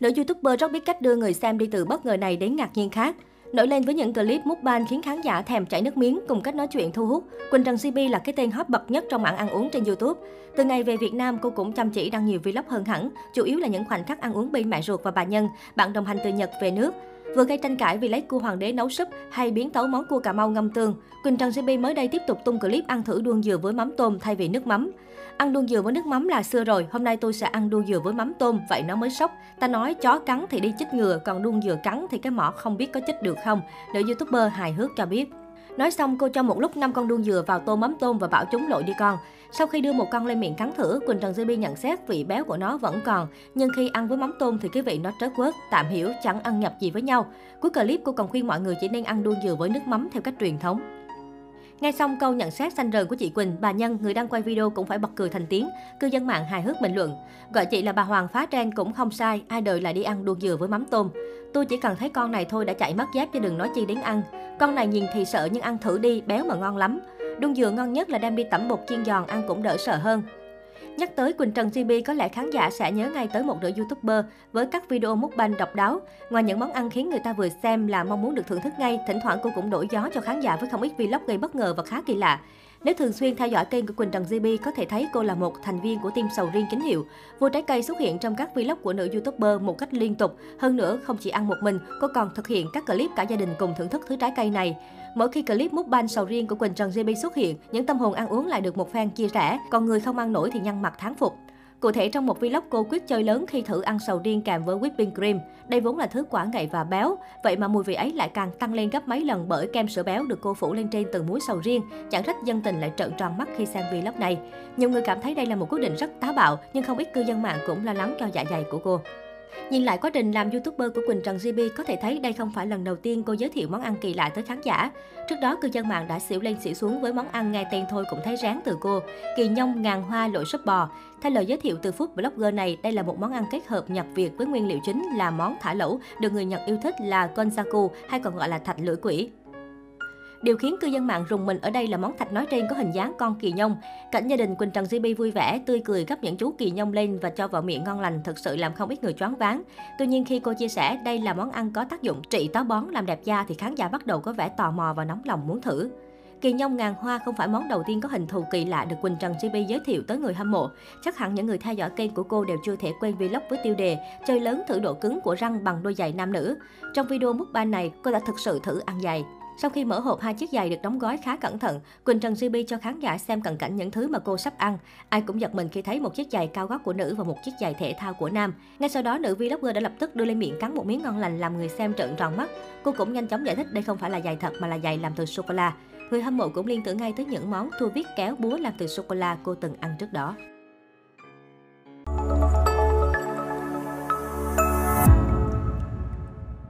Nữ youtuber rất biết cách đưa người xem đi từ bất ngờ này đến ngạc nhiên khác. Nổi lên với những clip mukbang khiến khán giả thèm chảy nước miếng cùng cách nói chuyện thu hút, Quỳnh Trần CP là cái tên hot bậc nhất trong mảng ăn uống trên YouTube. Từ ngày về Việt Nam, cô cũng chăm chỉ đăng nhiều vlog hơn hẳn, chủ yếu là những khoảnh khắc ăn uống bên mẹ ruột và bà Nhân, bạn đồng hành từ Nhật về nước. Vừa gây tranh cãi vì lấy cua hoàng đế nấu súp hay biến tấu món cua Cà Mau ngâm tương, Quỳnh Trần CP mới đây tiếp tục tung clip ăn thử đuông dừa với mắm tôm thay vì nước mắm. Ăn đuông dừa với nước mắm là xưa rồi, hôm nay tôi sẽ ăn đuông dừa với mắm tôm, vậy nó mới sốc. Ta nói chó cắn thì đi chích ngừa, còn đuông dừa cắn thì cái mỏ không biết có chích được không. Nữ youtuber hài hước cho biết. Nói xong, cô cho một lúc năm con đuông dừa vào tô mắm tôm và bảo chúng lội đi con. Sau khi đưa một con lên miệng cắn thử, Quỳnh Trần Bi nhận xét vị béo của nó vẫn còn, nhưng khi ăn với mắm tôm thì cái vị nó trớt quớt, tạm hiểu chẳng ăn nhập gì với nhau. Cuối clip cô còn khuyên mọi người chỉ nên ăn đuông dừa với nước mắm theo cách truyền thống. Ngay xong câu nhận xét xanh rờn của chị Quỳnh, bà Nhân, người đăng quay video cũng phải bật cười thành tiếng. Cư dân mạng hài hước bình luận. Gọi chị là bà Hoàng phá trang cũng không sai, ai đời lại đi ăn đuông dừa với mắm tôm. Tôi chỉ cần thấy con này thôi đã chạy mất dép chứ đừng nói chi đến ăn. Con này nhìn thì sợ nhưng ăn thử đi, béo mà ngon lắm. đun dừa ngon nhất là đem đi tẩm bột chiên giòn ăn cũng đỡ sợ hơn. Nhắc tới Quỳnh Trần GB có lẽ khán giả sẽ nhớ ngay tới một nữ youtuber với các video mukbang độc đáo. Ngoài những món ăn khiến người ta vừa xem là mong muốn được thưởng thức ngay, thỉnh thoảng cô cũng đổi gió cho khán giả với không ít vlog gây bất ngờ và khá kỳ lạ. Nếu thường xuyên theo dõi kênh của Quỳnh Trần GB có thể thấy cô là một thành viên của team sầu riêng chính hiệu. Vua trái cây xuất hiện trong các vlog của nữ youtuber một cách liên tục. Hơn nữa, không chỉ ăn một mình, cô còn thực hiện các clip cả gia đình cùng thưởng thức thứ trái cây này. Mỗi khi clip mukbang sầu riêng của Quỳnh Trần GB xuất hiện, những tâm hồn ăn uống lại được một fan chia sẻ, còn người không ăn nổi thì nhăn mặt thán phục. Cụ thể trong một vlog cô quyết chơi lớn khi thử ăn sầu riêng kèm với whipping cream. Đây vốn là thứ quả ngậy và béo, vậy mà mùi vị ấy lại càng tăng lên gấp mấy lần bởi kem sữa béo được cô phủ lên trên từng muối sầu riêng. Chẳng trách dân tình lại trợn tròn mắt khi xem vlog này. Nhiều người cảm thấy đây là một quyết định rất táo bạo, nhưng không ít cư dân mạng cũng lo lắng cho dạ dày của cô. Nhìn lại quá trình làm YouTuber của Quỳnh Trần GB có thể thấy đây không phải lần đầu tiên cô giới thiệu món ăn kỳ lạ tới khán giả. Trước đó, cư dân mạng đã xỉu lên xỉu xuống với món ăn ngay tên thôi cũng thấy ráng từ cô. Kỳ nhông ngàn hoa lội súp bò. Theo lời giới thiệu từ food blogger này, đây là một món ăn kết hợp Nhật Việt với nguyên liệu chính là món thả lẩu, được người Nhật yêu thích là konjaku hay còn gọi là thạch lưỡi quỷ. Điều khiến cư dân mạng rùng mình ở đây là món thạch nói trên có hình dáng con kỳ nhông. Cảnh gia đình Quỳnh Trần GB vui vẻ, tươi cười gấp những chú kỳ nhông lên và cho vào miệng ngon lành thực sự làm không ít người choáng váng. Tuy nhiên khi cô chia sẻ đây là món ăn có tác dụng trị táo bón làm đẹp da thì khán giả bắt đầu có vẻ tò mò và nóng lòng muốn thử. Kỳ nhông ngàn hoa không phải món đầu tiên có hình thù kỳ lạ được Quỳnh Trần GB giới thiệu tới người hâm mộ. Chắc hẳn những người theo dõi kênh của cô đều chưa thể quên vlog với tiêu đề chơi lớn thử độ cứng của răng bằng đôi giày nam nữ. Trong video mukbang này, cô đã thực sự thử ăn giày. Sau khi mở hộp hai chiếc giày được đóng gói khá cẩn thận, Quỳnh Trần GB cho khán giả xem cận cảnh những thứ mà cô sắp ăn. Ai cũng giật mình khi thấy một chiếc giày cao gót của nữ và một chiếc giày thể thao của nam. Ngay sau đó, nữ vlogger đã lập tức đưa lên miệng cắn một miếng ngon lành làm người xem trợn tròn mắt. Cô cũng nhanh chóng giải thích đây không phải là giày thật mà là giày làm từ sô cô la. Người hâm mộ cũng liên tưởng ngay tới những món thua viết kéo búa làm từ sô cô la cô từng ăn trước đó.